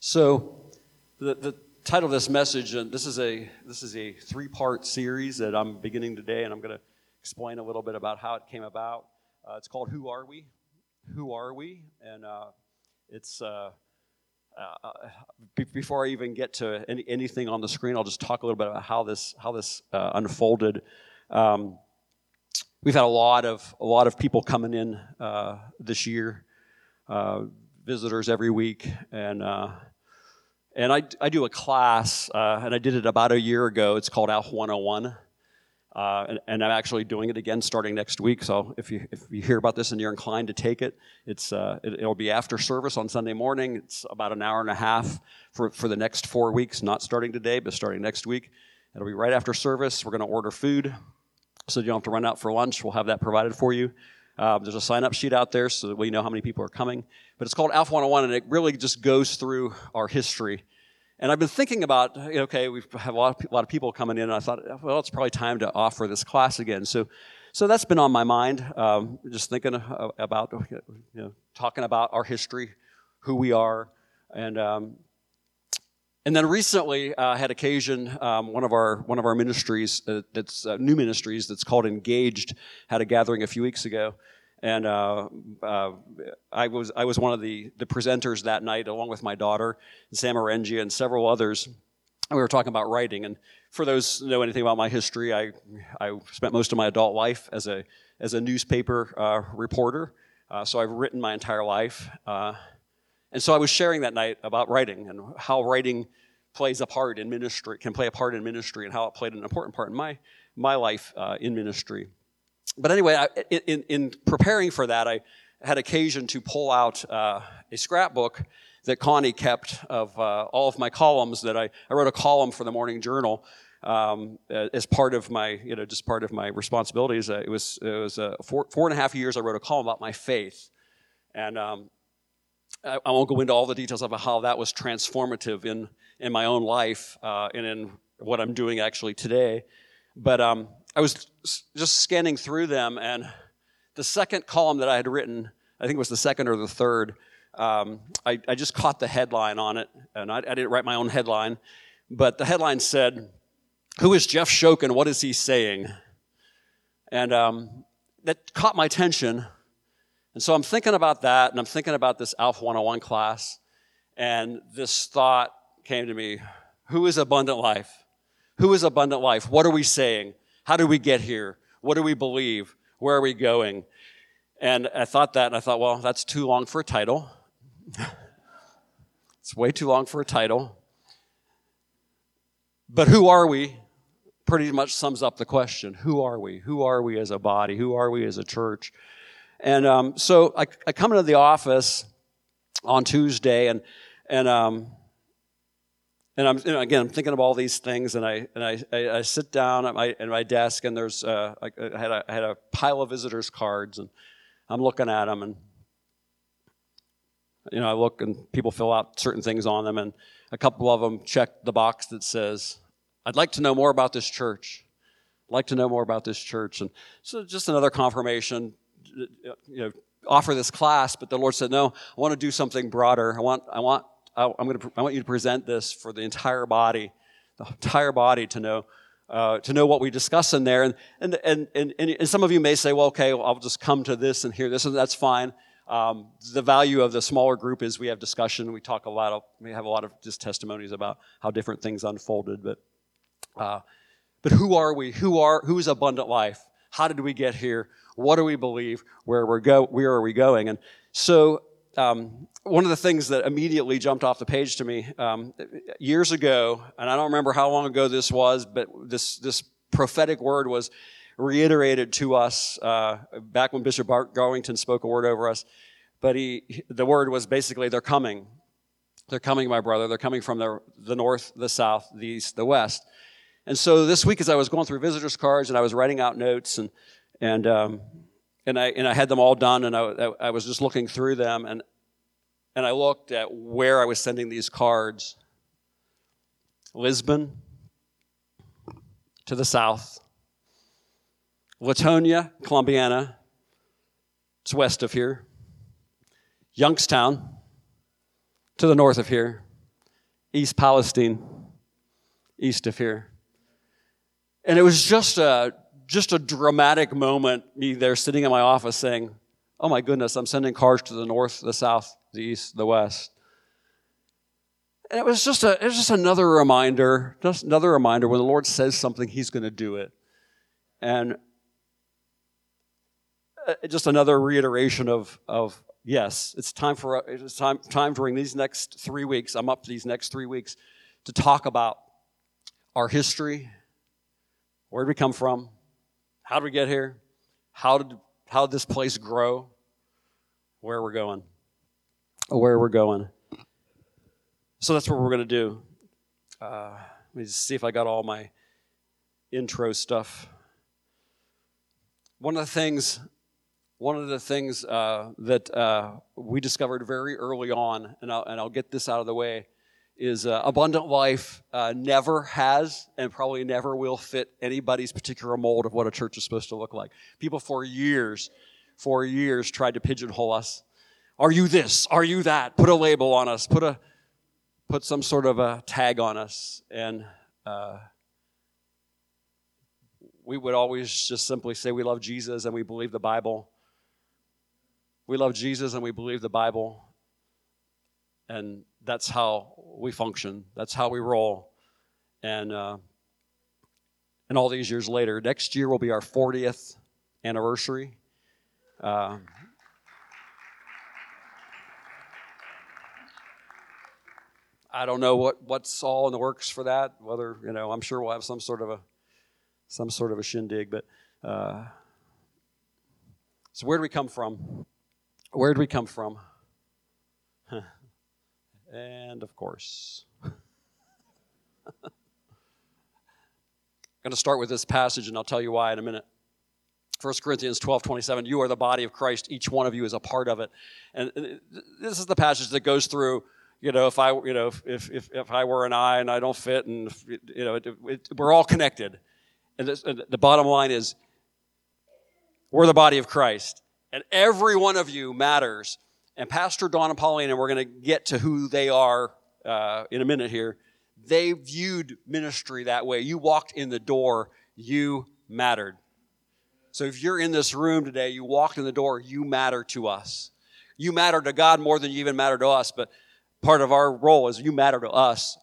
So, the, the title of this message, and this is a this is a three part series that I'm beginning today, and I'm going to explain a little bit about how it came about. Uh, it's called "Who Are We?" Who are we? And uh, it's uh, uh before I even get to any, anything on the screen, I'll just talk a little bit about how this how this uh, unfolded. Um, we've had a lot of a lot of people coming in uh, this year, visitors every week, and and I, I do a class, uh, and I did it about a year ago. It's called Alpha 101. Uh, and, and, I'm actually doing it again starting next week. So if you, if you hear about this and you're inclined to take it, it's, uh, it, will be after service on Sunday morning. It's about an hour and a half for, for the next four weeks, not starting today, but starting next week. It'll be right after service. We're going to order food so you don't have to run out for lunch. We'll have that provided for you. Um, there's a sign up sheet out there so that we know how many people are coming. But it's called Alpha 101, and it really just goes through our history. And I've been thinking about, okay, we have a lot, of, a lot of people coming in, and I thought, well, it's probably time to offer this class again. So, so that's been on my mind, um, just thinking about, you know, talking about our history, who we are, and um, and then recently, uh, I had occasion. Um, one of our one of our ministries, uh, that's uh, new ministries, that's called Engaged, had a gathering a few weeks ago, and uh, uh, I was I was one of the the presenters that night, along with my daughter, Sam Arengia, and several others. And we were talking about writing. And for those who know anything about my history, I I spent most of my adult life as a as a newspaper uh, reporter. so I've written my entire life. And so I was sharing that night about writing and how writing plays a part in ministry, can play a part in ministry, and how it played an important part in my, my life uh, in ministry. But anyway, I, in, in preparing for that, I had occasion to pull out uh, a scrapbook that Connie kept of uh, all of my columns that I, I wrote a column for the morning journal um, as part of my, you know, just part of my responsibilities. Uh, it was, it was uh, four, four and a half years I wrote a column about my faith. And um, I, I, won't go into all the details of how that was transformative in in my own life uh, and in what I'm doing actually today. But um, I was just scanning through them, and the second column that I had written, I think it was the second or the third, um, I, I, just caught the headline on it, and I, I, didn't write my own headline, but the headline said, Who is Jeff Shokin? What is he saying? And um, that caught my attention. And so I'm thinking about that, and I'm thinking about this Alpha 101 class, and this thought came to me Who is abundant life? Who is abundant life? What are we saying? How do we get here? What do we believe? Where are we going? And I thought that, and I thought, well, that's too long for a title. it's way too long for a title. But who are we? Pretty much sums up the question. Who are we? Who are we as a body? Who are we as a church? And um, so I, I, come into the office on Tuesday, and and um, and I'm you know, again I'm thinking of all these things, and I and I, I, I sit down at my at my desk, and there's uh, I, had a, I had a pile of visitors cards, and I'm looking at them, and you know I look, and people fill out certain things on them, and a couple of them check the box that says, "I'd like to know more about this church." I'd like to know more about this church, and so just another confirmation. You know, offer this class, but the Lord said, "No, I want to do something broader. I want I want I, am going to, I want you to present this for the entire body, the entire body to know, uh, to know what we discuss in there. And, and, and, and, and, some of you may say, well, okay, well, I'll just come to this and hear this, and that's fine. Um, the value of the smaller group is we have discussion. We talk a lot of, we have a lot of just testimonies about how different things unfolded. But, uh, but who are we? Who are, who is abundant life? How did we get here? What do we believe? Where, we're go, where are we going? And so um, one of the things that immediately jumped off the page to me um, years ago, and I don't remember how long ago this was, but this this prophetic word was reiterated to us uh, back when Bishop Bart Garlington spoke a word over us. But he, the word was basically, "They're coming, they're coming, my brother. They're coming from the the north, the south, the east, the west." And so this week, as I was going through visitors' cards and I was writing out notes and and um, and I, and I had them all done, and I, I was just looking through them, and, and I looked at where I was sending these cards. Lisbon to the south, Leetonia, Columbiana, it's west of here, Youngstown to the north of here, East Palestine, east of here. And it was just a, just a dramatic moment, me there sitting in my office saying, Oh my goodness, I'm sending cars to the north, the south, the east, the west. And it was just a, it was just another reminder, just another reminder when the Lord says something, He's going to do it. And uh, just another reiteration of, of yes, it's time for it's time time during these next three weeks. I'm up these next three weeks to talk about our history. Where did we come from? How did we get here? How did how did this place grow? Where we're going? Where we're going. So that's what we're going to do. Uh, let me see if I got all my intro stuff. One of the things one of the things uh, that uh, we discovered very early on, and I'll, and I'll, get this out of the way, is uh, abundant life uh, never has and probably never will fit anybody's particular mold of what a church is supposed to look like. People for years, for years, tried to pigeonhole us. Are you this? Are you that? Put a label on us. Put a put some sort of a tag on us, and uh, we would always just simply say we love Jesus and we believe the Bible we love Jesus and we believe the Bible. And that's how we function. That's how we roll. And uh, and all these years later, next year will be our 40th anniversary. Uh, I don't know what, what's all in the works for that. Whether you know, I'm sure we'll have some sort of a some sort of a shindig. But uh, so where do we come from? Where do we come from? And of course, I'm going to start with this passage and I'll tell you why in a minute. 1 Corinthians 12, 27, you are the body of Christ. Each one of you is a part of it. And uh, this is the passage that goes through, you know, if I, you know, if, if, if I were an eye and I don't fit and, if, you know, it, it, we're all connected. And, this, and the bottom line is, we're the body of Christ. And every one of you matters. And Pastor Don and Pauline, and we're going to get to who they are uh, in a minute here, they viewed ministry that way. You walked in the door, you mattered. So if you're in this room today, you walked in the door, you matter to us. You matter to God more than you even matter to us, but part of our role is you matter to us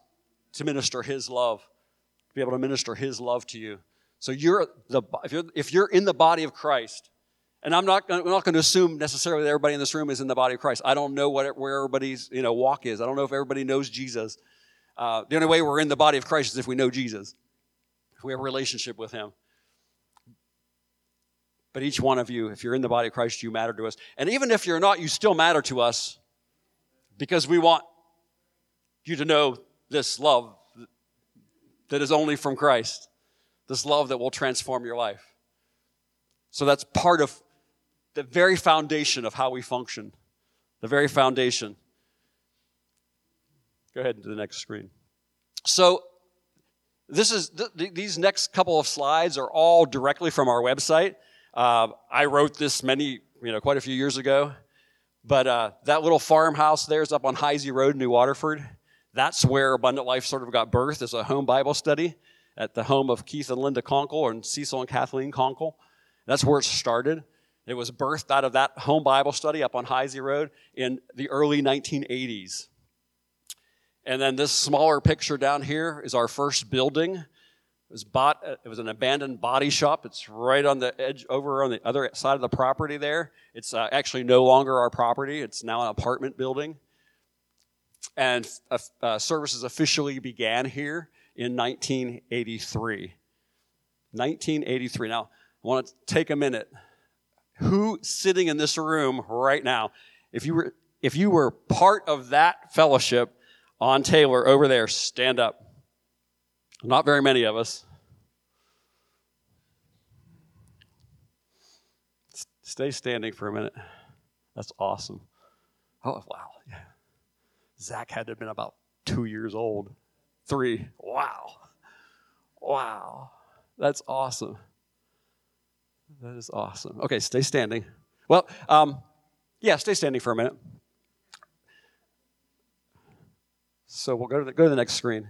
to minister His love, to be able to minister His love to you. So you're the, if you're, if you're in the body of Christ, and I'm not, I'm not going to assume necessarily that everybody in this room is in the body of Christ. I don't know what, where everybody's you know, walk is. I don't know if everybody knows Jesus. Uh, the only way we're in the body of Christ is if we know Jesus, if we have a relationship with Him. But each one of you, if you're in the body of Christ, you matter to us. And even if you're not, you still matter to us because we want you to know this love that is only from Christ, this love that will transform your life. So that's part of the very foundation of how we function. The very foundation. Go ahead to the next screen. So, this is th- these next couple of slides are all directly from our website. Uh, I wrote this many, you know, quite a few years ago. But uh, that little farmhouse there is up on Heisey Road, New Waterford. That's where Abundant Life sort of got birth as a home Bible study at the home of Keith and Linda Conkle and Cecil and Kathleen Conkle. That's where it started. It was birthed out of that home Bible study up on Heisey Road in the early 1980s. And then this smaller picture down here is our first building. It was bought, it was an abandoned body shop. It's right on the edge over on the other side of the property there. It's uh, actually no longer our property, it's now an apartment building. And uh, uh, services officially began here in 1983. 1983. Now, I want to take a minute who sitting in this room right now, if you were if you were part of that fellowship on Taylor over there, stand up. Not very many of us. Stay standing for a minute. That's awesome. Oh, wow. Yeah. Zach had to have been about two years old. Three. Wow. Wow. That's awesome. That is awesome. Okay, stay standing. Well, um, yeah, stay standing for a minute. So we'll go to the, go to the next screen.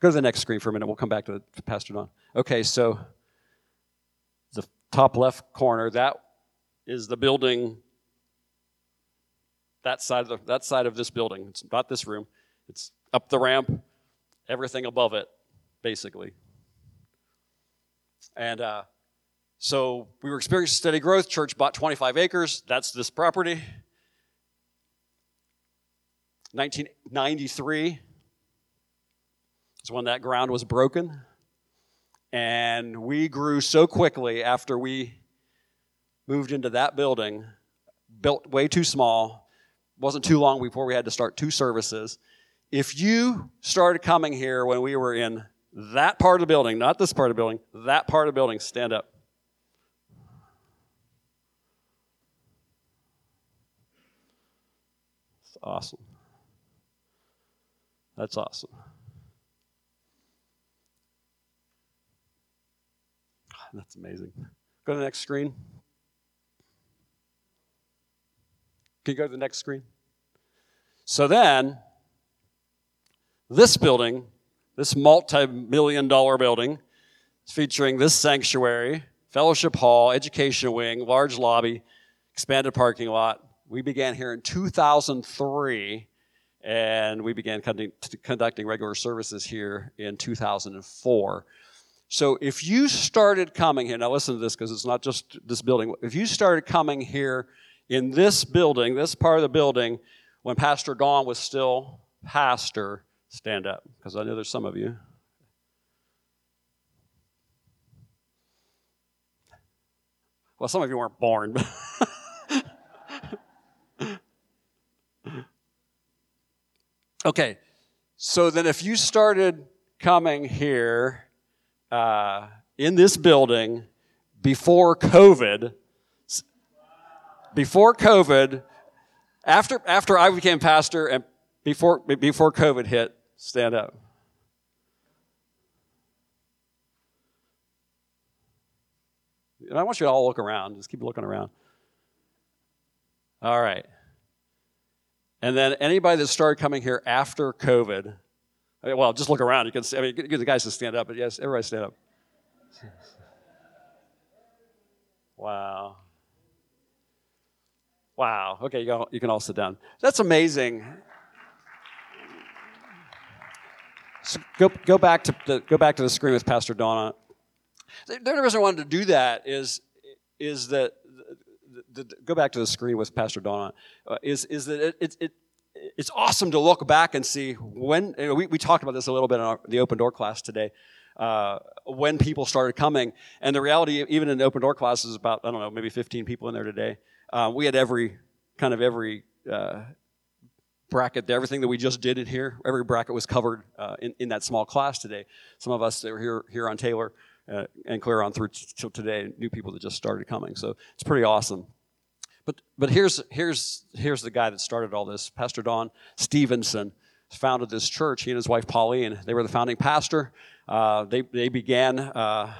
Go to the next screen for a minute. We'll come back to, to Pastor Don. Okay, so the top left corner, that is the building, that side of, the, that side of this building. It's not this room. It's up the ramp, everything above it, basically. And uh, so we were experiencing steady growth. Church bought 25 acres. That's this property. 1993 is when that ground was broken. And we grew so quickly after we moved into that building, built way too small. Wasn't too long before we had to start two services. If you started coming here when we were in that part of the building, not this part of the building, that part of the building, stand up. It's awesome. That's awesome. That's amazing. Go to the next screen. Can you go to the next screen? So then, this building, this multi million dollar building, featuring this sanctuary, fellowship hall, education wing, large lobby, expanded parking lot. We began here in 2003 and we began conducting regular services here in 2004. So if you started coming here, now listen to this because it's not just this building. If you started coming here in this building, this part of the building, when Pastor Don was still pastor, stand up because I know there's some of you. Well, some of you weren't born. Okay, so then if you started coming here uh, in this building before COVID, before COVID, after after I became pastor and before before COVID hit, stand up. And I want you to all look around. Just keep looking around. All right. And then anybody that started coming here after COVID, I mean, well, just look around. You can see, I mean, the guys to stand up, but yes, everybody stand up. Wow. Wow. Okay, you, go, you can all sit down. That's amazing. So go, go, back to the, go back to the screen with Pastor Donna. The, the reason I wanted to do that is, is that the, go back to the screen with Pastor Donna, uh, is, is that it, it, it, it's awesome to look back and see when, you know, we, we talked about this a little bit in our, the open door class today, uh, when people started coming. And the reality, even in the open door class, is about, I don't know, maybe 15 people in there today. Uh, we had every, kind of every, uh, bracket there. Everything that we just did in here, every bracket was covered uh, in, in that small class today. Some of us that were here here on Taylor uh, and clear on through till today, new people that just started coming. So it's pretty awesome. But, but here's, here's, here's the guy that started all this Pastor Don Stevenson founded this church. He and his wife Pauline, they were the founding pastor. Uh, they, they began, uh,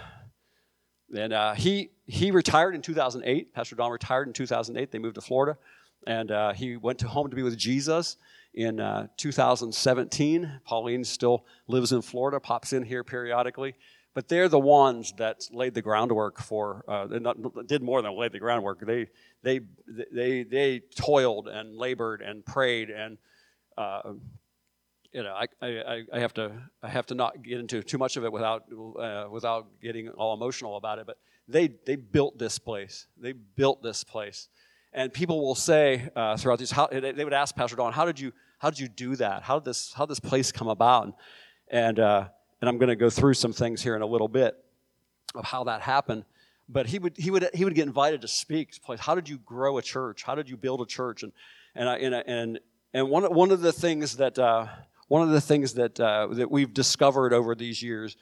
and uh, he, he retired in 2008. Pastor Don retired in 2008. They moved to Florida, and uh, he went to home to be with Jesus in uh, 2017. Pauline still lives in Florida, pops in here periodically. But they're the ones that laid the groundwork for uh, not, did more than laid the groundwork. They they they they toiled and labored and prayed and uh, you know I, I, I have to I have to not get into too much of it without uh, without getting all emotional about it. But they they built this place. They built this place and people will say uh, throughout these how, they would ask Pastor Don how did you how did you do that how did this how did this place come about and, uh, and I'm going to go through some things here in a little bit of how that happened. But he would, he would, he would get invited to speak. How did you grow a church? How did you build a church? And, and, I, and, and, and one, one of the things that, uh, one of the things that, uh, that we've discovered over these years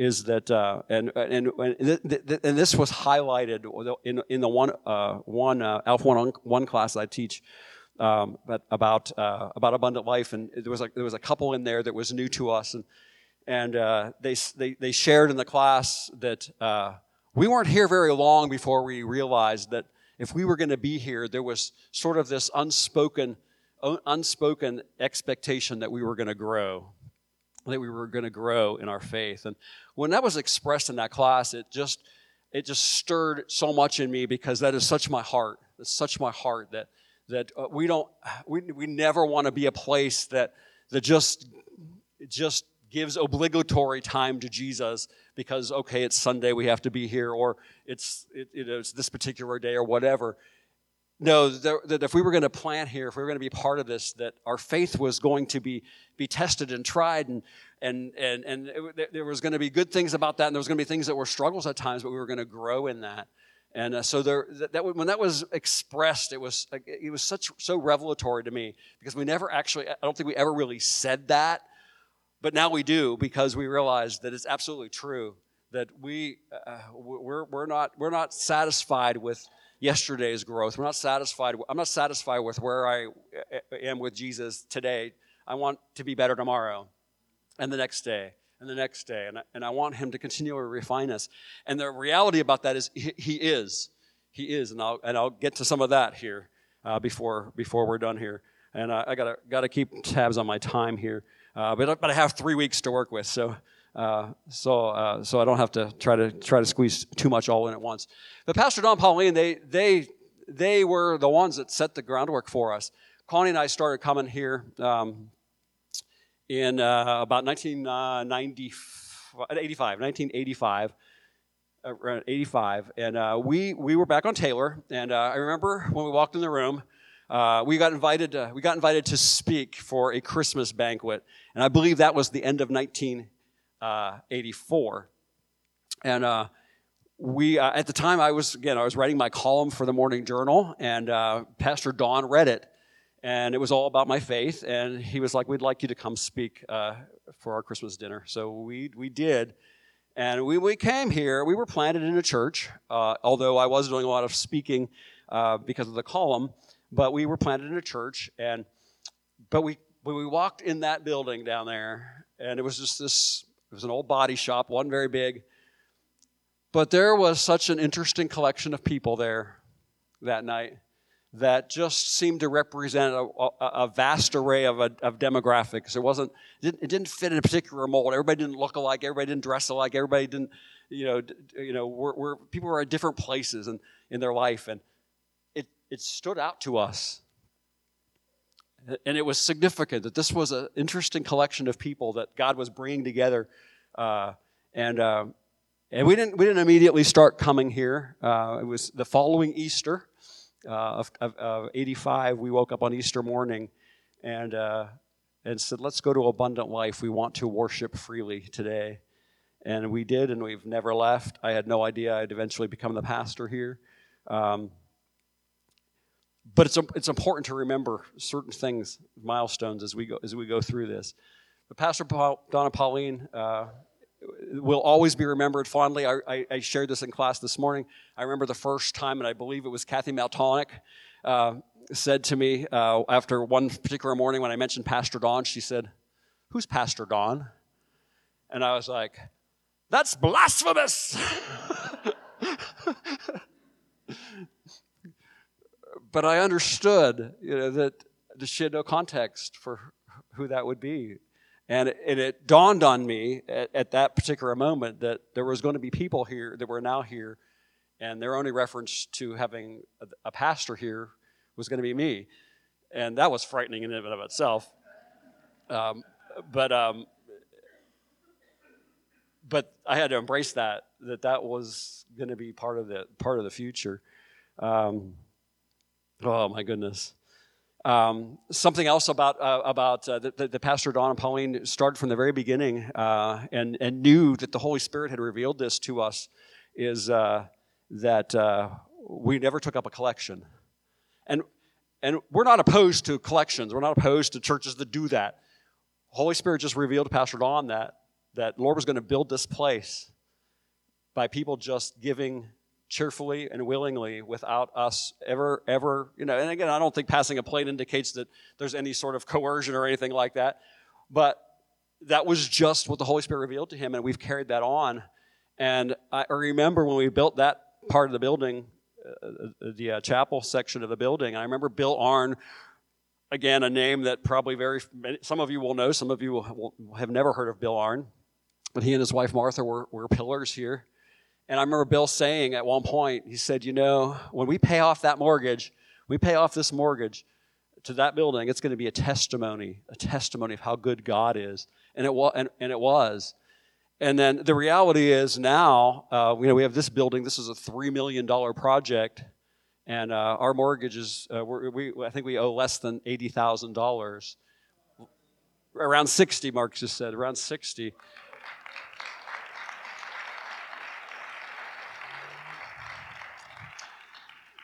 is that, uh, and, and, and, this was highlighted in, in the one, uh, one uh, Alpha 1, 1 class I teach, um, about, uh, about abundant life. And there was, a, there was a couple in there that was new to us. And, and uh, they, they, they shared in the class that uh, we weren't here very long before we realized that if we were going to be here, there was sort of this unspoken unspoken expectation that we were going to grow, that we were going to grow in our faith. And when that was expressed in that class, it just it just stirred so much in me because that is such my heart. It's such my heart that that uh, we don't we, we never want to be a place that that just just gives obligatory time to Jesus because okay it's Sunday we have to be here or it's it, it's this particular day or whatever no, that if we were going to plant here, if we were going to be part of this, that our faith was going to be, be tested and tried, and, and, and, and it, there was going to be good things about that, and there was going to be things that were struggles at times, but we were going to grow in that. And uh, so there, that, that, when that was expressed, it was, it was such, so revelatory to me because we never actually, I don't think we ever really said that, but now we do because we realize that it's absolutely true that we, uh, we're, we're, not, we're not satisfied with yesterday's growth. We're not satisfied. I'm not satisfied with where I am with Jesus today. I want to be better tomorrow and the next day and the next day. And I, and I want him to continually refine us. And the reality about that is he, he is. He is. And I'll, and I'll get to some of that here uh, before, before we're done here. And I, I got to keep tabs on my time here. Uh, but, but I have three weeks to work with. So uh, so, uh, so I don't have to try to try to squeeze too much all in at once. But Pastor Don Pauline, they they they were the ones that set the groundwork for us. Connie and I started coming here um, in uh, about 1985, 1985. Around 85, and uh, we we were back on Taylor, and uh, I remember when we walked in the room, uh, we got invited. To, we got invited to speak for a Christmas banquet, and I believe that was the end of 19 uh, 84. And uh, we, uh, at the time, I was, again, I was writing my column for the Morning Journal, and uh, Pastor Don read it. And it was all about my faith. And he was like, We'd like you to come speak uh, for our Christmas dinner. So we, we did. And we, we came here. We were planted in a church, although I was doing a lot of speaking because of the column. But we were planted in a church. And but we, when we walked in that building down there, and it was just this it was an old body shop, wasn't very big. But there was such an interesting collection of people there that night that just seemed to represent a, a, a vast array of, of, demographics. It wasn't, it didn't, it didn't, fit in a particular mold. Everybody didn't look alike. Everybody didn't dress alike. Everybody didn't, you know, you know, we're, we're, people were at different places in, in their life, and it, it stood out to us and it was significant that this was an interesting collection of people that God was bringing together. Uh, and, uh, and we didn't, we didn't immediately start coming here. Uh, it was the following Easter uh, of, of, of, 85. We woke up on Easter morning and, uh, and said, Let's go to Abundant Life. We want to worship freely today. And we did, and we've never left. I had no idea I'd eventually become the pastor here. Um, but it's, it's important to remember certain things, milestones as we go, as we go through this. But Pastor Paul, Donna Pauline uh, will always be remembered fondly. I, I, I, shared this in class this morning. I remember the first time, and I believe it was Kathy Maltonic, uh, said to me uh, after one particular morning when I mentioned Pastor Don, she said, Who's Pastor Don? And I was like, That's blasphemous! but I understood you know, that she had no context for who that would be. And it, it dawned on me at, at, that particular moment that there was going to be people here that were now here, and their only reference to having a, a pastor here was going to be me. And that was frightening in and of itself. Um, but um, but I had to embrace that that that was going to be part of the part of the future. Um, Oh my goodness. Um, something else about uh, about uh, the, the, pastor Don and Pauline started from the very beginning uh, and and knew that the Holy Spirit had revealed this to us is uh, that uh, we never took up a collection, and and we're not opposed to collections. We're not opposed to churches that do that. Holy Spirit just revealed to Pastor Don that that Lord was going to build this place by people just giving cheerfully and willingly without us ever, ever, you know, and again, I don't think passing a plate indicates that there's any sort of coercion or anything like that, but that was just what the Holy Spirit revealed to him, and we've carried that on. And I remember when we built that part of the building, uh, the uh, chapel section of the building, I remember Bill Arn again, a name that probably very some of you will know, some of you will, have never heard of Bill Arnn, but he and his wife Martha were, were pillars here. And I remember Bill saying at one point, he said, You know, when we pay off that mortgage, we pay off this mortgage to that building, it's going to be a testimony, a testimony of how good God is. And it, was, and, and it was. And then the reality is now, uh, you know, we have this building. This is a $3 million project and uh, our mortgage is uh, we I think we owe less than eighty thousand dollars, around sixty. Mark just said around sixty.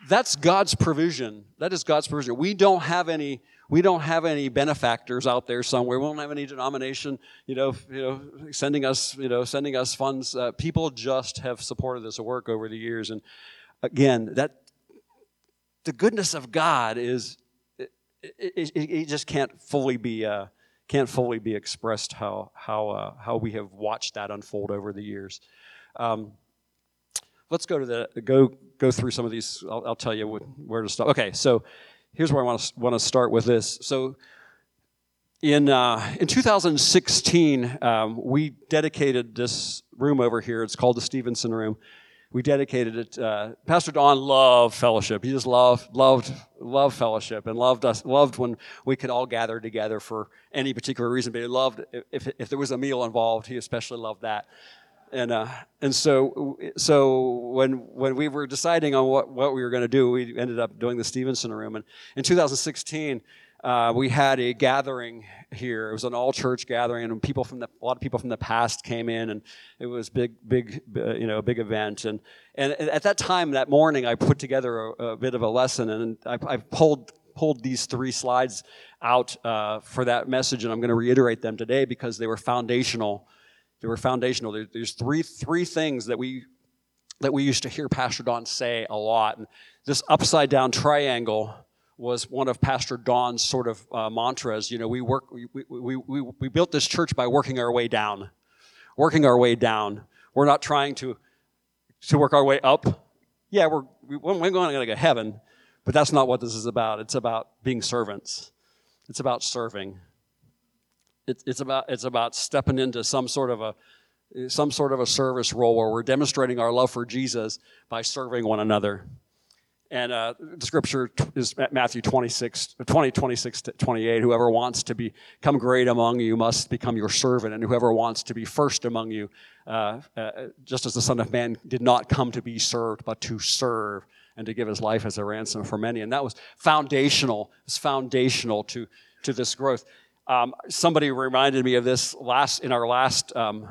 That's God's provision. That is God's provision. We don't have any. We don't have any benefactors out there somewhere. We don't have any denomination, you know, you know, sending us, you know, sending us funds. Uh, people just have supported this work over the years, and again, that the goodness of God is it, it, it just can't fully be uh, can't fully be expressed how how uh, how we have watched that unfold over the years. Um, let's go to the go go through some of these. I'll, I'll tell you what, where to stop. Okay, so here's where I want to want to start with this. So. In, uh, in 2016, um, we dedicated this room over here. It's called the Stevenson Room we dedicated it. Uh, Pastor Don loved fellowship. He just loved, loved, loved fellowship and loved us, loved when we could all gather together for any particular reason. But he loved if, if there was a meal involved, he especially loved that. And, uh, and so, so when, when we were deciding on what, what we were going to do, we ended up doing the Stevenson room. And in 2016, uh, we had a gathering here. It was an all church gathering, and people from the, a lot of people from the past came in, and it was big, big, uh, you know, a big event. And and at that time, that morning, I put together a, a bit of a lesson, and I, I pulled pulled these three slides out uh, for that message, and I'm going to reiterate them today because they were foundational. They were foundational. There, there's three three things that we that we used to hear Pastor Don say a lot. And this upside down triangle was one of Pastor Don's sort of uh, mantras. You know, we work, we, we, we, we built this church by working our way down, working our way down. We're not trying to, to work our way up. Yeah, we're, we're going to go to heaven, but that's not what this is about. It's about being servants. It's about serving. It, it's about, it's about stepping into some sort of a, some sort of a service role where we're demonstrating our love for Jesus by serving one another. And uh, the scripture is Matthew 26, 20, 26 to 28. Whoever wants to become great among you must become your servant, and whoever wants to be first among you, uh, uh, just as the Son of Man did not come to be served, but to serve and to give his life as a ransom for many. And that was foundational. It's foundational to, to this growth. Um, somebody reminded me of this last in our last um,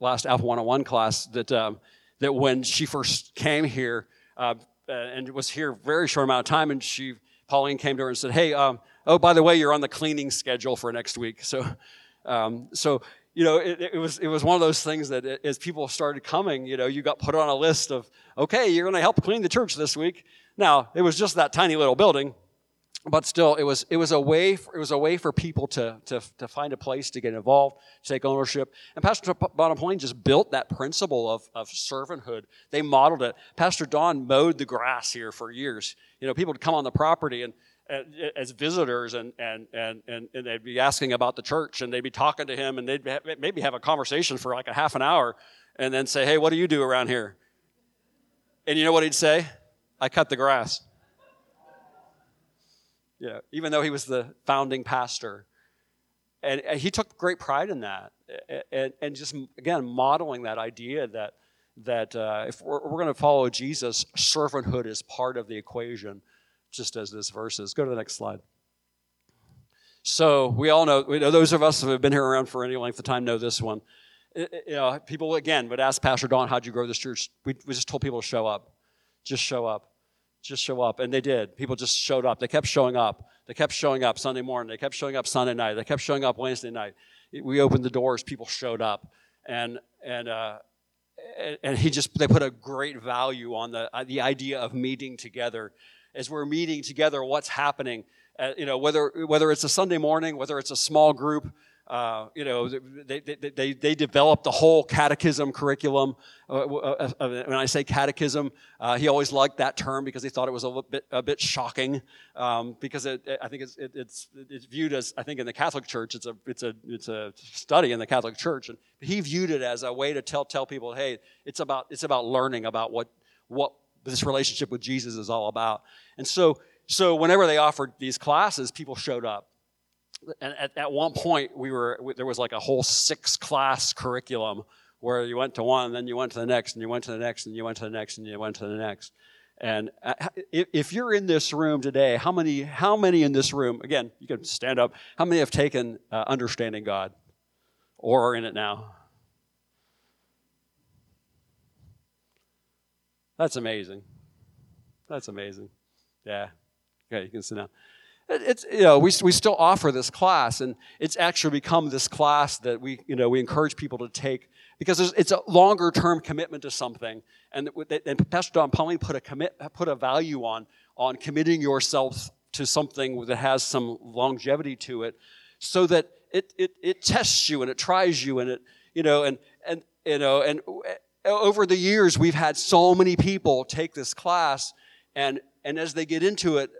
last Alpha 101 class that um, that when she first came here. Uh, uh, and was here very short amount of time. And she, Pauline, came to her and said, "Hey, um, oh, by the way, you're on the cleaning schedule for next week." So, um, so you know, it, it, was it was one of those things that as people started coming, you know, you got put on a list of, okay, you're going to help clean the church this week. Now, it was just that tiny little building, but still, it was it was a way for, it was a way for people to, to to find a place to get involved, take ownership. And Pastor Bonapane just built that principle of of servanthood. They modeled it. Pastor Don mowed the grass here for years. You know, people would come on the property and as visitors and, and, and, and, they'd be asking about the church and they'd be talking to him and they'd maybe have a conversation for like a half an hour and then say, Hey, what do you do around here? And you know what he'd say? I cut the grass know, even though he was the founding pastor. And, and he took great pride in that. And, and just, again, modeling that idea that, that uh, if we're, we're going to follow Jesus, servanthood is part of the equation, just as this verse is. Go to the next slide. So we all know, we know those of us who have been here around for any length of time know this one. you know, people again would ask Pastor Don, "How'd you grow this church?" We, we just told people to show up, just show up just show up. And they did. People just showed up. They kept showing up. They kept showing up Sunday morning. They kept showing up Sunday night. They kept showing up Wednesday night. We opened the doors. People showed up. And, and, uh, and he just, they put a great value on the, uh, the idea of meeting together. As we're meeting together, what's happening? Uh, you know, whether, whether it's a Sunday morning, whether it's a small group, uh, you know, they, they, they, they developed the whole catechism curriculum. Uh, uh, uh, when I say catechism, uh, he always liked that term because he thought it was a bit, a bit shocking. Um, because it, I think it's, it, it's, it's viewed as, I think in the Catholic Church, it's a, it's, a, it's a study in the Catholic Church. And he viewed it as a way to tell, tell people, hey, it's about, it's about learning about what, what this relationship with Jesus is all about. And so, so whenever they offered these classes, people showed up and at, at one point we were there was like a whole six class curriculum where you went to one and then you went to the next and you went to the next and you went to the next and you went to the next. And uh, if you're in this room today how many how many in this room again you can stand up how many have taken uh, understanding god or are in it now? That's amazing. That's amazing. Yeah. Okay you can sit down it's you know we, we still offer this class and it's actually become this class that we you know we encourage people to take because it's a longer term commitment to something and, and pastor don pauline put a commit put a value on on committing yourself to something that has some longevity to it so that it, it, it tests you and it tries you and it you know and and you know and over the years we've had so many people take this class and and as they get into it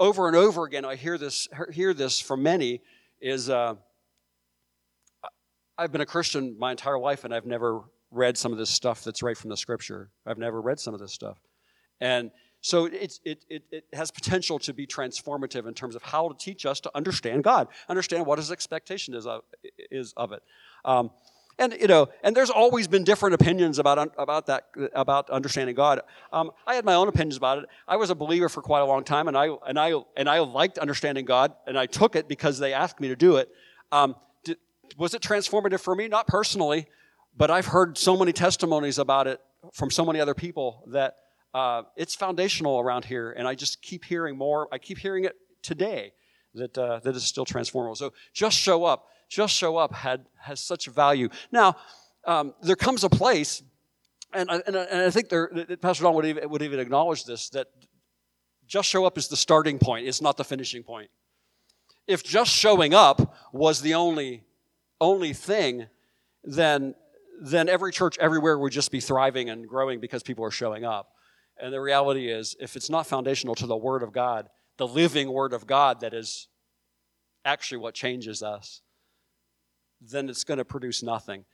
over and over again, I hear this, hear this from many is uh, I've been a Christian my entire life and I've never read some of this stuff that's right from the scripture. I've never read some of this stuff. And so it, it, it, it has potential to be transformative in terms of how to teach us to understand God, understand what his expectation is of, is of it. Um, and you know, and there's always been different opinions about about that about understanding God. Um, I had my own opinions about it. I was a believer for quite a long time, and I and I and I liked understanding God, and I took it because they asked me to do it. Um, did, was it transformative for me? Not personally, but I've heard so many testimonies about it from so many other people that uh, it's foundational around here, and I just keep hearing more. I keep hearing it today that uh, that is still transformative. So just show up just show up had has such value. Now, um, there comes a place, and I, and I, and I think there, Pastor Don would even, would even acknowledge this that just show up is the starting point. It's not the finishing point. If just showing up was the only only thing, then then every church everywhere would just be thriving and growing because people are showing up. And the reality is, if it's not foundational to the Word of God, the living Word of God that is actually what changes us, then it's going to produce nothing.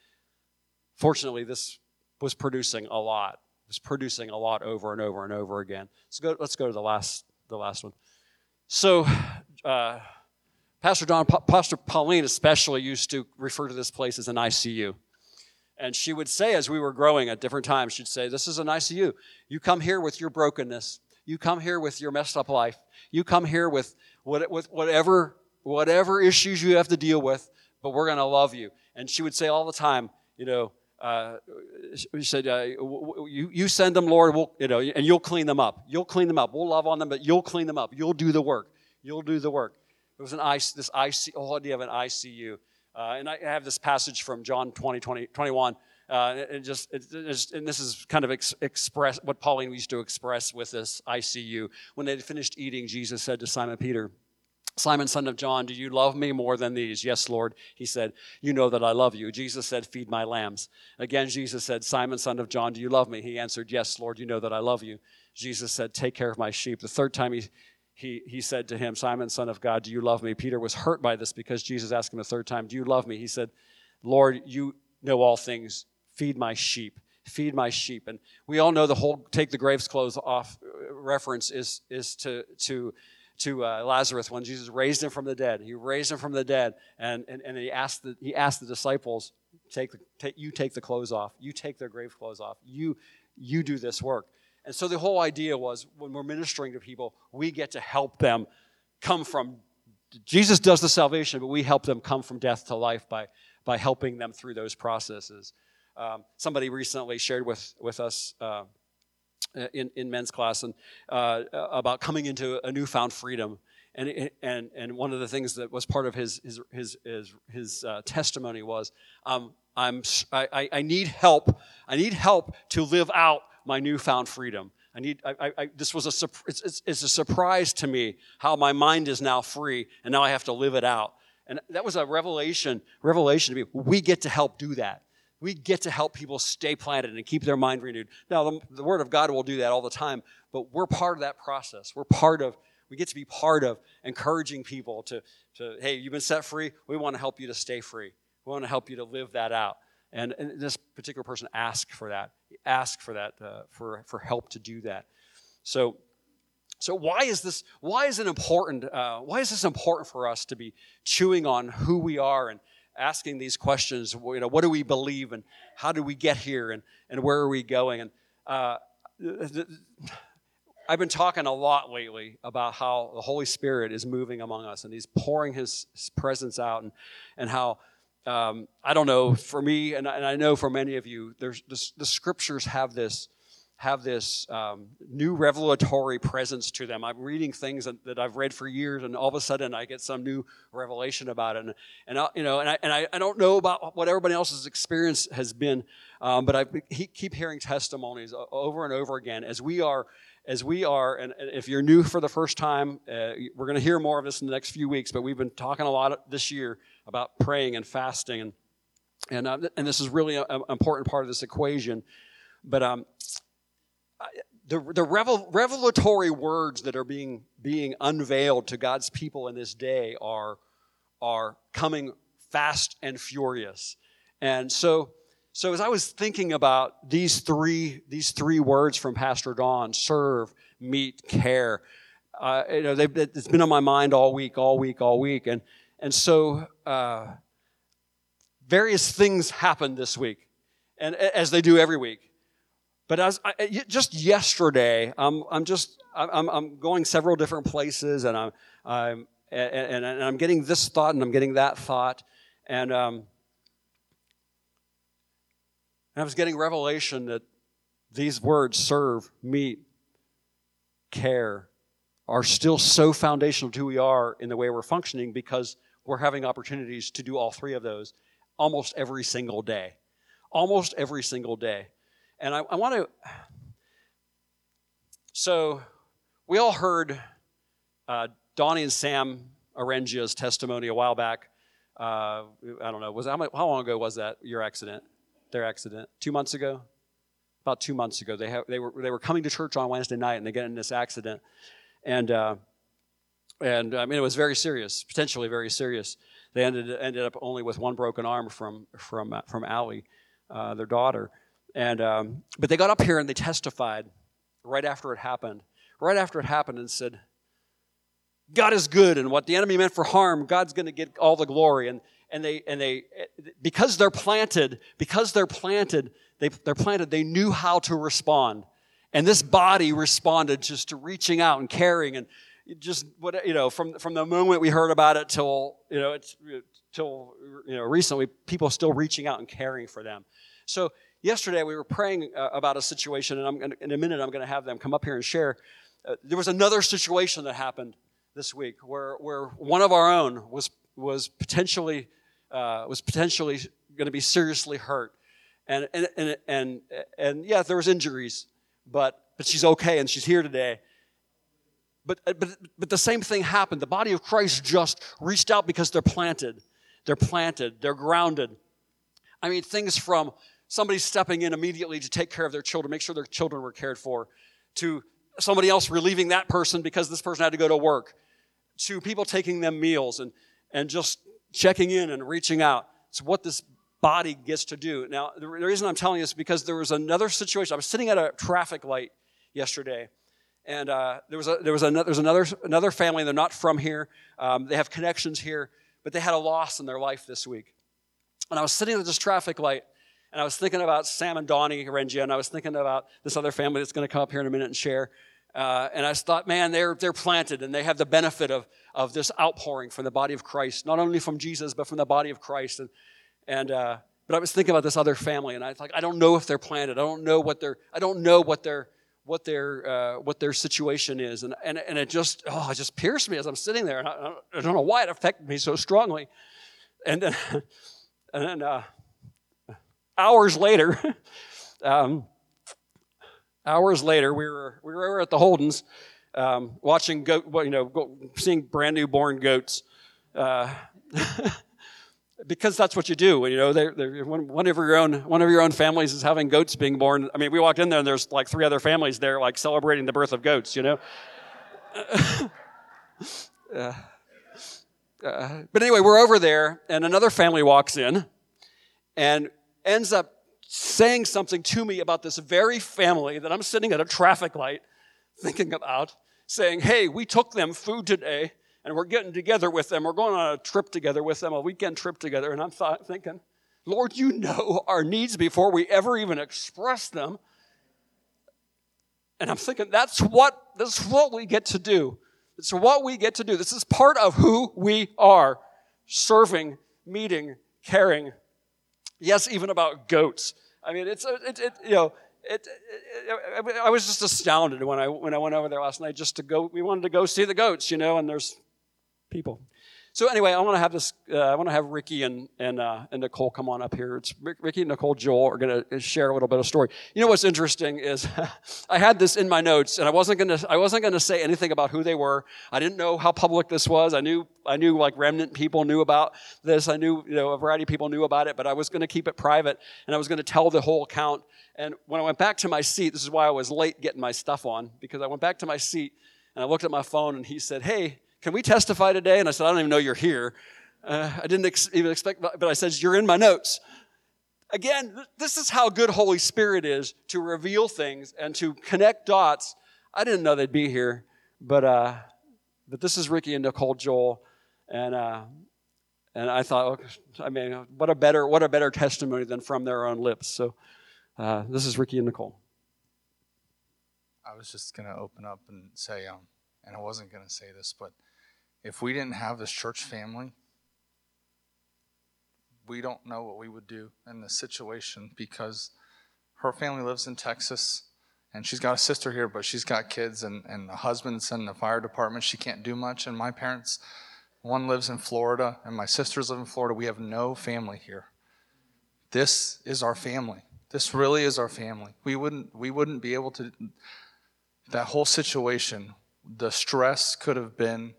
Fortunately, this was producing a lot. It was producing a lot over and over and over again. Let's go, let's go to the last, the last one. So, uh, Pastor Don, pa- Pastor Pauline especially used to refer to this place as an ICU. And she would say, as we were growing at different times, she'd say, This is an ICU. You come here with your brokenness. You come here with your messed up life. You come here with, what, with whatever, whatever issues you have to deal with but we're going to love you. And she would say all the time, you know, uh, she said, uh, you, you send them, Lord, we'll, you know, and you'll clean them up. You'll clean them up. We'll love on them, but you'll clean them up. You'll do the work. You'll do the work. It was an ice, this IC, whole idea of an ICU. Uh, and I have this passage from John 20, 20 21. Uh, and just, it, and this is kind of ex- express what Pauline used to express with this ICU. When they had finished eating, Jesus said to Simon Peter, Simon, son of John, do you love me more than these? Yes, Lord. He said, You know that I love you. Jesus said, Feed my lambs. Again, Jesus said, Simon, son of John, do you love me? He answered, Yes, Lord, you know that I love you. Jesus said, Take care of my sheep. The third time he, he, he said to him, Simon, son of God, do you love me? Peter was hurt by this because Jesus asked him a third time, Do you love me? He said, Lord, you know all things. Feed my sheep. Feed my sheep. And we all know the whole take the graves clothes off uh, reference is, is to, to to uh, Lazarus when Jesus raised him from the dead. He raised him from the dead, and, and, and he, asked the, he asked the disciples, take, the, take, You take the clothes off. You take their grave clothes off. You, you do this work. And so the whole idea was when we're ministering to people, we get to help them come from. Jesus does the salvation, but we help them come from death to life by, by helping them through those processes. Um, somebody recently shared with, with us. Uh, in, in men's class and uh, about coming into a newfound freedom. And, and, and one of the things that was part of his, his, his, his, his uh, testimony was um, I'm, I, I need help. I need help to live out my newfound freedom. I need, I, I, this was a, it's, it's, it's a surprise to me how my mind is now free and now I have to live it out. And that was a revelation, revelation to me. We get to help do that. We get to help people stay planted and keep their mind renewed. Now, the, the Word of God will do that all the time, but we're part of that process. We're part of, we get to be part of encouraging people to, to hey, you've been set free. We want to help you to stay free. We want to help you to live that out. And, and this particular person asked for that, asked for that, uh, for, for help to do that. So, so why is this? Why is it important? Uh, why is this important for us to be chewing on who we are and asking these questions? You know, what do we believe and how do we get here and, and where are we going? And uh, I've been talking a lot lately about how the Holy Spirit is moving among us and He's pouring His, presence out and, and how um, I don't know, for me, and, and I know for many of you, there's the, the scriptures have this have this um, new revelatory presence to them. I'm reading things that, that, I've read for years, and all of a sudden I get some new revelation about it. And, and I, you know, and I, and I, I don't know about what everybody else's experience has been, um, but I keep hearing testimonies over and over again as we are as we are, and if you're new for the first time, uh, we're going to hear more of this in the next few weeks, but we've been talking a lot this year about praying and fasting, and and uh, and this is really an important part of this equation. But um, the the revel, revelatory words that are being being unveiled to God's people in this day are are coming fast and furious, and so so as I was thinking about these three, these three words from Pastor Don, serve, meet, care, uh, you know, it's been on my mind all week, all week, all week. And, and so uh, various things happened this week, and as they do every week. But as I, just yesterday, I'm, I'm just I'm, I'm going several different places, and I'm, I'm and, and, I'm getting this thought, and I'm getting that thought, and um, and I was getting revelation that these words serve, meet, care are still so foundational to who we are in the way we're functioning because we're having opportunities to do all three of those almost every single day. Almost every single day. And I, I want to. So, we all heard uh, Donnie and Sam Arengia's testimony a while back. Uh, I don't know, was how, how long ago was that, your accident? their accident two months ago. About two months ago, they, have, they, were, they were coming to church on Wednesday night and they get in this accident. And, uh, and I mean, it was very serious, potentially very serious. They ended, ended up only with one broken arm from, from, from Allie, uh, their daughter. And, um, but they got up here and they testified right after it happened. Right after it happened and said, God is good, and what the enemy meant for harm, God's going to get all the glory. And, and they and they because they're planted because they're planted they, they're planted they knew how to respond and this body responded just to reaching out and caring and just what you know from from the moment we heard about it till you know it's till you know recently people still reaching out and caring for them so yesterday we were praying uh, about a situation and i'm in a minute i'm going to have them come up here and share uh, there was another situation that happened this week where where one of our own was was potentially uh, was potentially going to be seriously hurt. And, and, and, and, and yeah, there was injuries, but, but she's okay and she's here today. But, but, but the same thing happened. The body of Christ just reached out because they're planted. They're planted. They're grounded. I mean, things from somebody stepping in immediately to take care of their children, make sure their children were cared for, to somebody else relieving that person because this person had to go to work, to people taking them meals and, and just checking in and reaching out. It's what this body gets to do. Now, the reason I'm telling you is because there was another situation. I was sitting at a traffic light yesterday, and uh, there was a, there was another there's another another family. They're not from here. Um, they have connections here, but they had a loss in their life this week. And I was sitting at this traffic light, and I was thinking about Sam and Donnie Rengia, and I was thinking about this other family that's going to come up here in a minute and share. Uh, and I thought, man, they're, they're planted and they have the benefit of, of this outpouring from the body of Christ, not only from Jesus, but from the body of Christ. And, and uh, but I was thinking about this other family, and I thought, I don't know if they're planted. I don't know what their, I don't know what their, what their, uh, what their situation is. And, and, and it just, oh, it just pierced me as I'm sitting there. And I, I don't know why it affected me so strongly. And then, and then uh, hours later, um, hours later, we were, we were at the Holdens um, watching goat, you know, seeing brand new born goats. Uh, because that's what you do. You know, they're, they're, one, of your own one of your own families is having goats being born. I mean, we walked in there and there's like three other families there, like celebrating the birth of goats. You know. uh, uh, but anyway, we're over there, and another family walks in, and ends up saying something to me about this very family that I'm sitting at a traffic light thinking about, saying, "Hey, we took them food today." and we're getting together with them. We're going on a trip together with them, a weekend trip together. And I'm th- thinking, Lord, you know our needs before we ever even express them. And I'm thinking, that's what, this is what we get to do. It's what we get to do. This is part of who we are serving, meeting, caring. Yes, even about goats. I mean, it's, uh, it, it, you know, it, it, I was just astounded when I when I went over there last night just to go. We wanted to go see the goats, you know, and there's people. So anyway, I want to have this. Uh, I want to have Ricky and and uh, and Nicole come on up here. It's Ricky and Nicole Joel are going to share a little bit of story. You know what's interesting is I had this in my notes, and I wasn't going to I wasn't going to say anything about who they were. I didn't know how public this was. I knew I knew like remnant people knew about this. I knew you know a variety of people knew about it, but I was going to keep it private, and I was going to tell the whole account. And when I went back to my seat, this is why I was late getting my stuff on because I went back to my seat and I looked at my phone, and he said, "Hey." Can we testify today? And I said, I don't even know you're here. Uh, I didn't ex- even expect, but I said, You're in my notes. Again, this is how good Holy Spirit is to reveal things and to connect dots. I didn't know they'd be here, but, uh, but this is Ricky and Nicole Joel. And, uh, and I thought, I mean, what a better, what a better testimony than from their own lips. So uh, this is Ricky and Nicole. I was just going to open up and say, um, and I wasn't going to say this, but if we didn't have this church family, we don't know what we would do in this situation because her family lives in Texas and she's got a sister here, but she's got kids and, and a husband in the fire department. She can't do much. And my parents, one lives in Florida and my sisters live in Florida. We have no family here. This is our family. This really is our family. We wouldn't we wouldn't be able to that whole situation, the stress could have been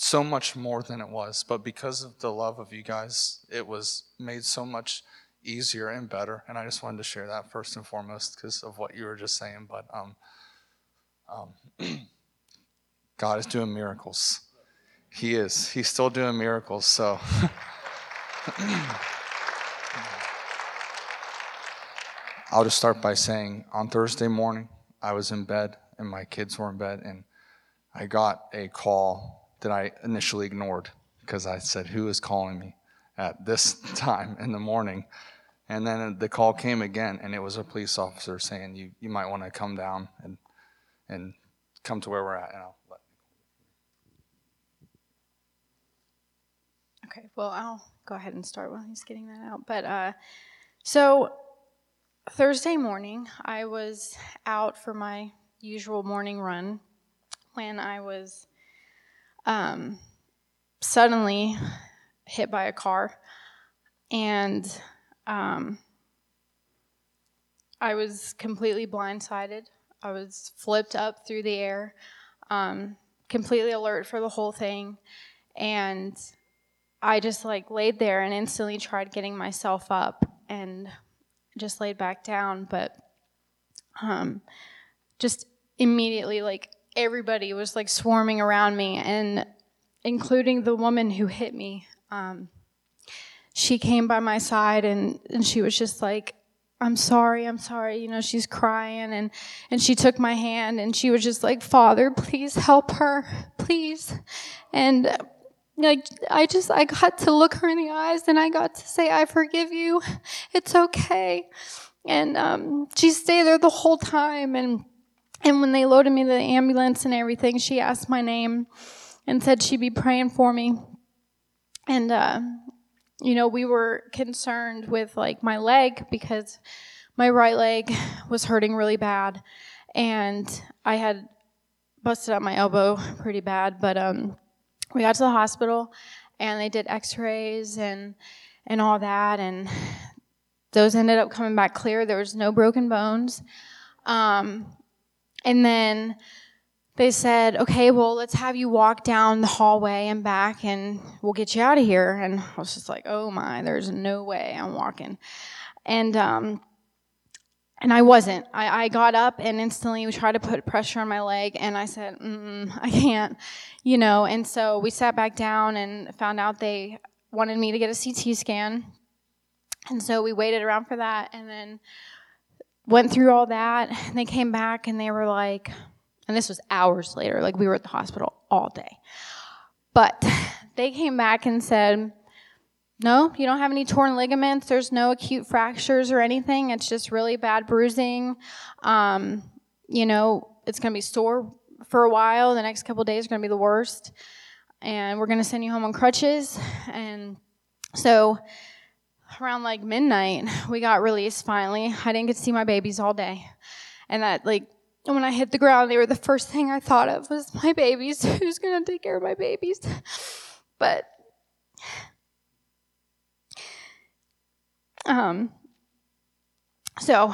so much more than it was. But because of the love of you guys, it was made so much easier and better. And I just wanted to share that first and foremost because of what you were just saying. But um, um, God is doing miracles. He is. He's still doing miracles. So. I'll just start by saying on Thursday morning, I was in bed and my kids were in bed, and I got a call that I initially ignored because I said, Who is calling me at this time in the morning? And then the call came again, and it was a police officer saying, You, you might want to come down and, and come to where we're at. And I'll let Okay, well, I'll go ahead and start while he's getting that out. But uh, so Thursday morning, I was out for my usual morning run when I was um, suddenly hit by a car. And um, I was completely blindsided. I was flipped up through the air, um, completely alert for the whole thing. And I just like laid there and instantly tried getting myself up and just laid back down. But um, just immediately, like everybody was like swarming around me, and including the woman who hit me. Um, she came by my side and, and she was just like, I'm sorry, I'm sorry. You know, she's crying and, and she took my hand and she was just like, Father, please help her, please. And like, I just, I got to look her in the eyes and I got to say, I forgive you. It's okay. And, um, she stayed there the whole time. And, and when they loaded me the ambulance and everything, she asked my name and said she'd be praying for me. And, uh, you know, we were concerned with like my leg because my right leg was hurting really bad. And I had busted up my elbow pretty bad. But um, we got to the hospital and they did x rays and, and all that. And those ended up coming back clear. There was no broken bones. Um, and then they said, okay, well, let's have you walk down the hallway and back and we'll get you out of here. And I was just like, oh my, there's no way I'm walking. And, um, and I wasn't. I, I got up and instantly we tried to put pressure on my leg, and I said, mm, I can't, you know. And so we sat back down and found out they wanted me to get a CT scan. And so we waited around for that and then went through all that. And they came back and they were like, and this was hours later, like we were at the hospital all day. But they came back and said, no, you don't have any torn ligaments. There's no acute fractures or anything. It's just really bad bruising. Um, you know, it's going to be sore for a while. The next couple days are going to be the worst. And we're going to send you home on crutches. And so around like midnight, we got released finally. I didn't get to see my babies all day. And that, like, when I hit the ground, they were the first thing I thought of was my babies. Who's going to take care of my babies? But Um, so,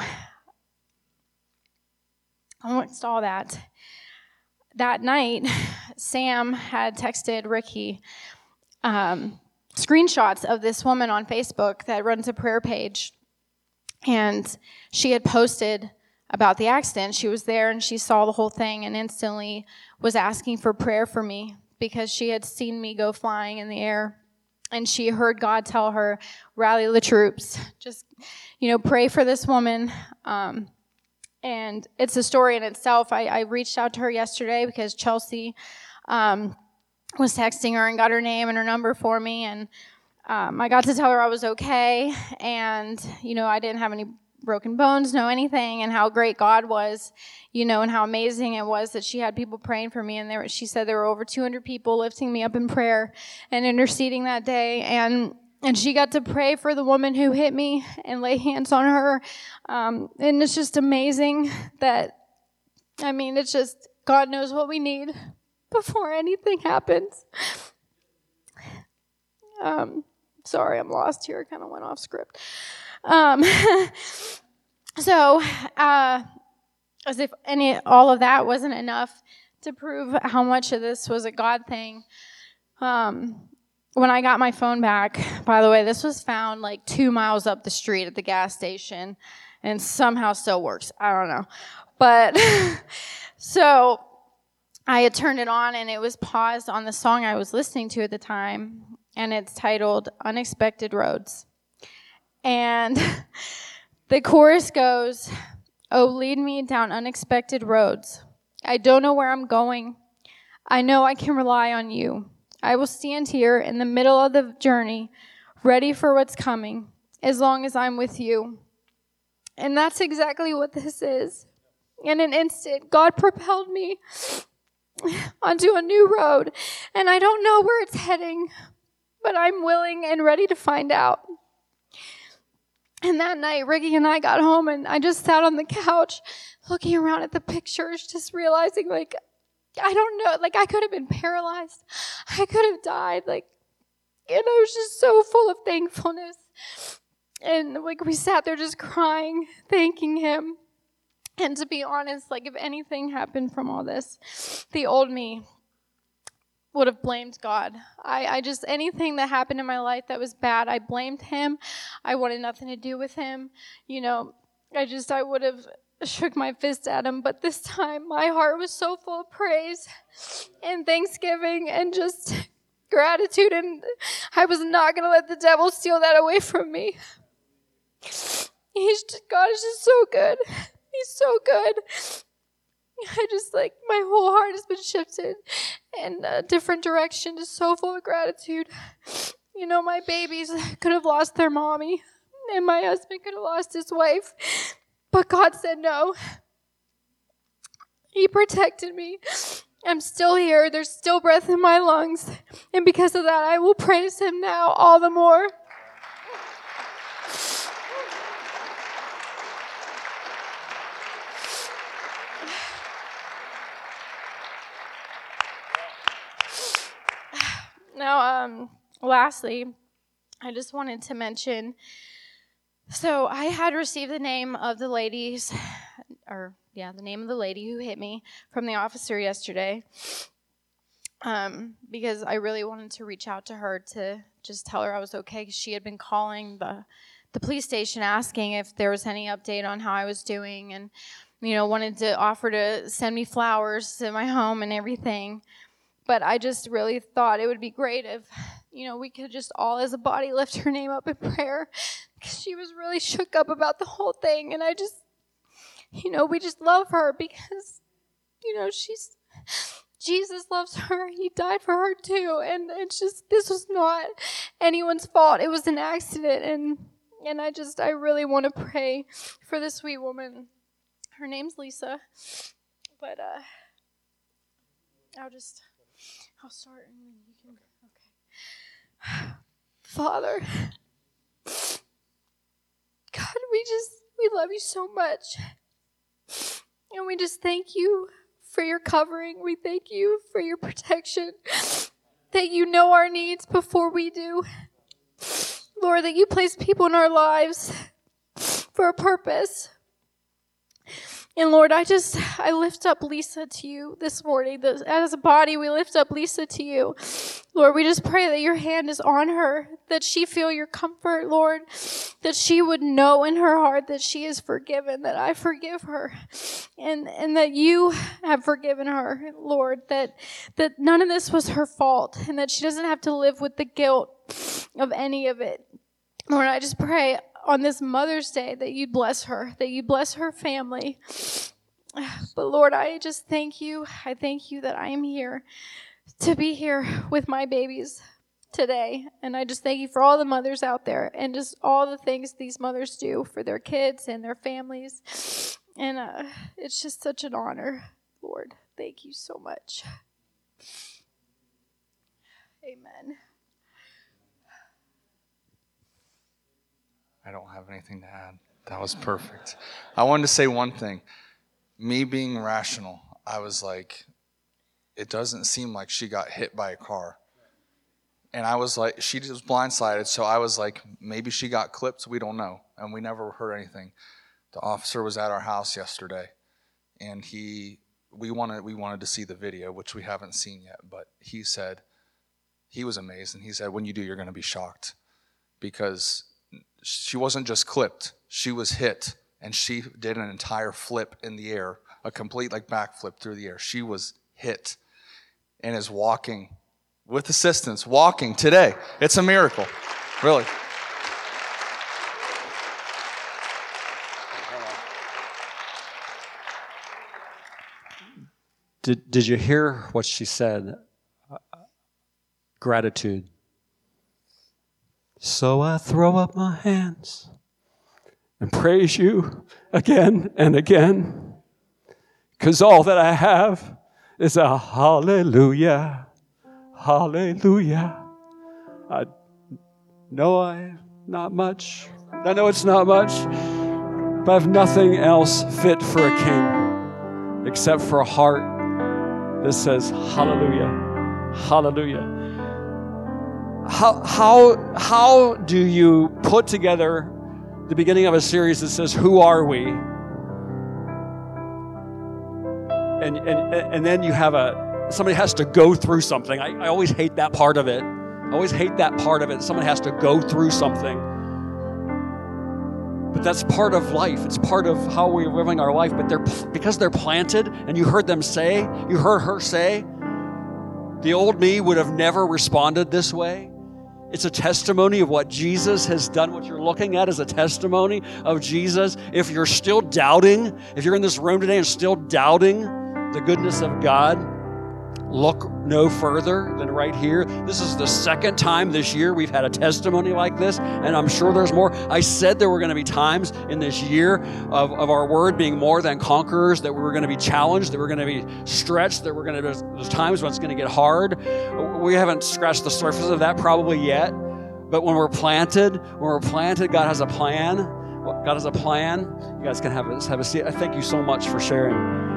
amongst all that, that night, Sam had texted Ricky um, screenshots of this woman on Facebook that runs a prayer page. And she had posted about the accident. She was there and she saw the whole thing and instantly was asking for prayer for me because she had seen me go flying in the air and she heard God tell her, rally the troops, just, you know, pray for this woman. Um, and it's a story in itself. I, I, reached out to her yesterday because Chelsea um, was texting her and got her name and her number for me. And um, I got to tell her I was okay. And, you know, I didn't have any broken bones, know anything, and how great God was, you know, and how amazing it was that she had people praying for me. And there, she said there were over 200 people lifting me up in prayer and interceding that day. And and she got to pray for the woman who hit me and lay hands on her. Um, and it's just amazing that, I mean, it's just God knows what we need before anything happens. Um, sorry, I'm lost here. I kind of went off script. Um, so, uh, as if any all of that wasn't enough to prove how much of this was a God thing. Um, when I got my phone back, by the way, this was found like two miles up the street at the gas station, and somehow still works. I don't know, but so I had turned it on, and it was paused on the song I was listening to at the time, and it's titled "Unexpected Roads." And the chorus goes, Oh, lead me down unexpected roads. I don't know where I'm going. I know I can rely on you. I will stand here in the middle of the journey, ready for what's coming, as long as I'm with you. And that's exactly what this is. In an instant, God propelled me onto a new road, and I don't know where it's heading, but I'm willing and ready to find out. And that night, Ricky and I got home, and I just sat on the couch looking around at the pictures, just realizing, like, I don't know, like, I could have been paralyzed. I could have died. Like, and I was just so full of thankfulness. And, like, we sat there just crying, thanking him. And to be honest, like, if anything happened from all this, the old me would have blamed God. I, I just, anything that happened in my life that was bad, I blamed Him. I wanted nothing to do with Him. You know, I just, I would have shook my fist at Him. But this time, my heart was so full of praise and thanksgiving and just gratitude. And I was not going to let the devil steal that away from me. He's just, God is just so good. He's so good. I just like my whole heart has been shifted in a different direction, just so full of gratitude. You know, my babies could have lost their mommy, and my husband could have lost his wife, but God said no. He protected me. I'm still here. There's still breath in my lungs. And because of that, I will praise Him now all the more. Now, um, lastly, I just wanted to mention so I had received the name of the ladies or yeah, the name of the lady who hit me from the officer yesterday. Um, because I really wanted to reach out to her to just tell her I was okay. She had been calling the the police station asking if there was any update on how I was doing, and you know wanted to offer to send me flowers to my home and everything. But I just really thought it would be great if you know we could just all as a body lift her name up in prayer because she was really shook up about the whole thing, and I just you know we just love her because you know she's Jesus loves her. He died for her too. And it's just this was not anyone's fault. It was an accident and and I just I really want to pray for this sweet woman. Her name's Lisa. But uh I'll just I'll start and then you can okay. Father God, we just we love you so much. And we just thank you for your covering. We thank you for your protection. That you know our needs before we do. Lord, that you place people in our lives for a purpose. And Lord, I just, I lift up Lisa to you this morning. As a body, we lift up Lisa to you. Lord, we just pray that your hand is on her, that she feel your comfort, Lord, that she would know in her heart that she is forgiven, that I forgive her, and, and that you have forgiven her, Lord, that, that none of this was her fault, and that she doesn't have to live with the guilt of any of it. Lord, I just pray on this Mother's Day that you bless her, that you bless her family. But Lord, I just thank you. I thank you that I am here to be here with my babies today. And I just thank you for all the mothers out there and just all the things these mothers do for their kids and their families. And uh, it's just such an honor, Lord. Thank you so much. Amen. I don't have anything to add. That was perfect. I wanted to say one thing. Me being rational, I was like, it doesn't seem like she got hit by a car. And I was like, she was blindsided, so I was like, maybe she got clipped. We don't know. And we never heard anything. The officer was at our house yesterday, and he, we wanted, we wanted to see the video, which we haven't seen yet. But he said, he was amazed, and he said, when you do, you're going to be shocked, because she wasn't just clipped, she was hit and she did an entire flip in the air, a complete like backflip through the air. She was hit and is walking with assistance, walking today. It's a miracle, really. Did, did you hear what she said? Gratitude. So I throw up my hands and praise you again and again. Because all that I have is a hallelujah, hallelujah. I know I not much. I know it's not much, but I have nothing else fit for a king except for a heart that says hallelujah, hallelujah how, how, how do you put together the beginning of a series that says, Who are we? And, and, and then you have a, somebody has to go through something. I, I always hate that part of it. I always hate that part of it. Someone has to go through something. But that's part of life. It's part of how we're living our life. But they're because they're planted, and you heard them say, you heard her say, the old me would have never responded this way. It's a testimony of what Jesus has done. What you're looking at is a testimony of Jesus. If you're still doubting, if you're in this room today and still doubting the goodness of God, look no further than right here. This is the second time this year we've had a testimony like this, and I'm sure there's more. I said there were going to be times in this year of, of our word being more than conquerors, that we were going to be challenged, that we're going to be stretched, that we're going to there's times when it's going to get hard. We haven't scratched the surface of that probably yet, but when we're planted, when we're planted, God has a plan. God has a plan. You guys can have a, have a seat. I thank you so much for sharing.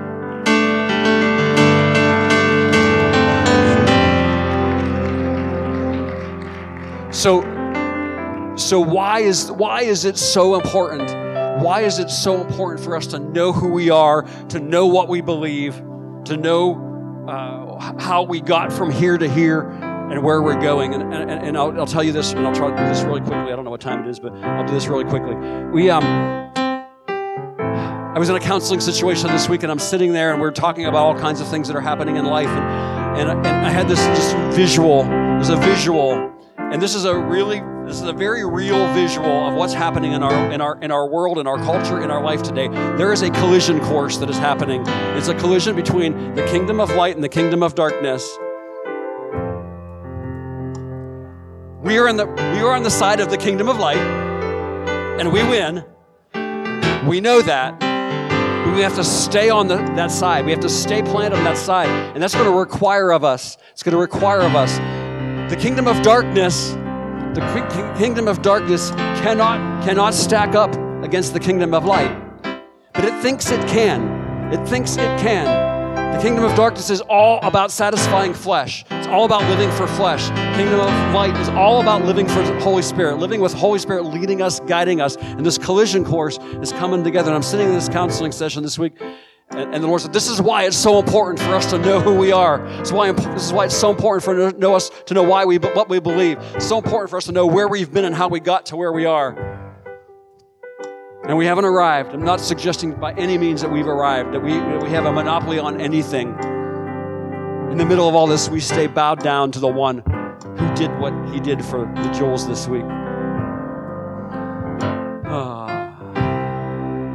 So, so why is why is it so important why is it so important for us to know who we are, to know what we believe, to know uh, how we got from here to here and where we're going. And, and, and I'll, I'll, tell you this, and I'll try to do this really quickly. I don't know what time it is, but I'll do this really quickly. We, um, I was in a counseling situation this week, and I'm sitting there, and we're talking about all kinds of things that are happening in life. And, and, and I had this just visual. There's a visual, and this is a really this is a very real visual of what's happening in our in our in our world, in our culture, in our life today. There is a collision course that is happening. It's a collision between the kingdom of light and the kingdom of darkness. We are in the we are on the side of the kingdom of light, and we win. We know that. We have to stay on the, that side. We have to stay planted on that side. And that's going to require of us. It's going to require of us. The kingdom of darkness the kingdom of darkness cannot, cannot stack up against the kingdom of light. But it thinks it can. It thinks it can. The kingdom of darkness is all about satisfying flesh. It's all about living for flesh. Kingdom of light is all about living for Holy Spirit, living with Holy Spirit leading us, guiding us. And this collision course is coming together. And I'm sitting in this counseling session this week and, and, the Lord said, This is why it's so important for us to know who we are. This is why, this is why it's so important for us to know, us, to know why we, what we believe. It's so important for us to know where we've been and how we got to where we are. And we haven't arrived. I'm not suggesting by any means that we've arrived, that we, that we have a monopoly on anything. In the middle of all this, we stay bowed down to the one who did what he did for the Joels this week.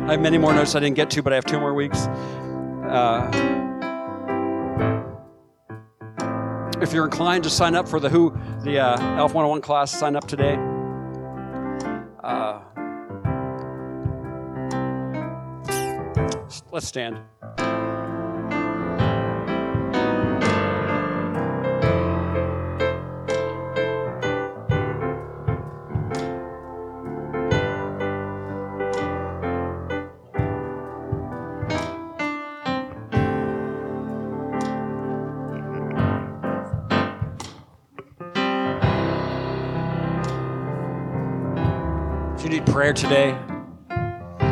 I have many more notes I didn't get to, but I have two more weeks. Uh, if you're inclined to sign up for the Who, the uh, Elf 101 class, sign up today. Uh, let's stand. Prayer today,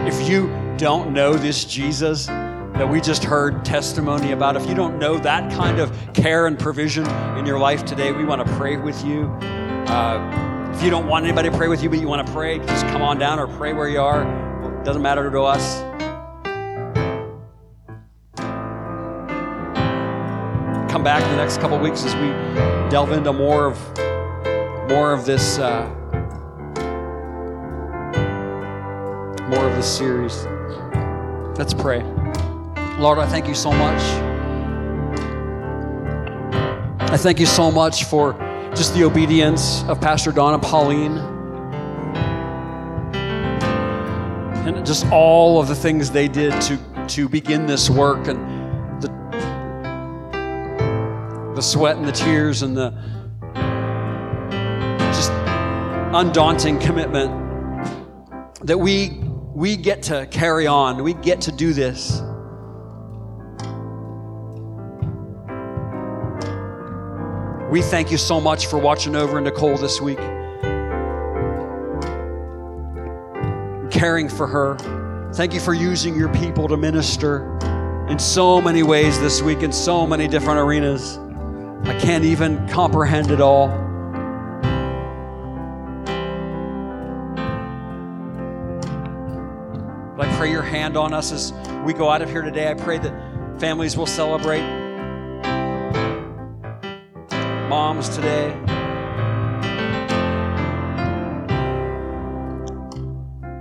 if you don't know this Jesus that we just heard testimony about, if you don't know that kind of care and provision in your life today, we want to pray with you. Uh, if you don't want anybody to pray with you, but you want to pray, just come on down or pray where you are. It doesn't matter to us. Come back in the next couple weeks as we delve into more of more of this. Uh, more of this series. Let's pray. Lord, I thank you so much. I thank you so much for just the obedience of Pastor Don and Pauline. And just all of the things they did to, to begin this work and the, the sweat and the tears and the just undaunting commitment that we we get to carry on, we get to do this. We thank you so much for watching over Nicole this week, caring for her. Thank you for using your people to minister in so many ways this week, in so many different arenas. I can't even comprehend it all. On us as we go out of here today. I pray that families will celebrate moms today.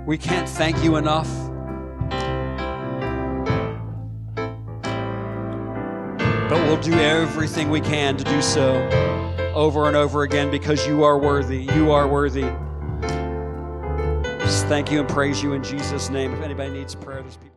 We can't thank you enough. But we'll do everything we can to do so over and over again because you are worthy. You are worthy thank you and praise you in Jesus' name. If anybody needs prayer, there's people.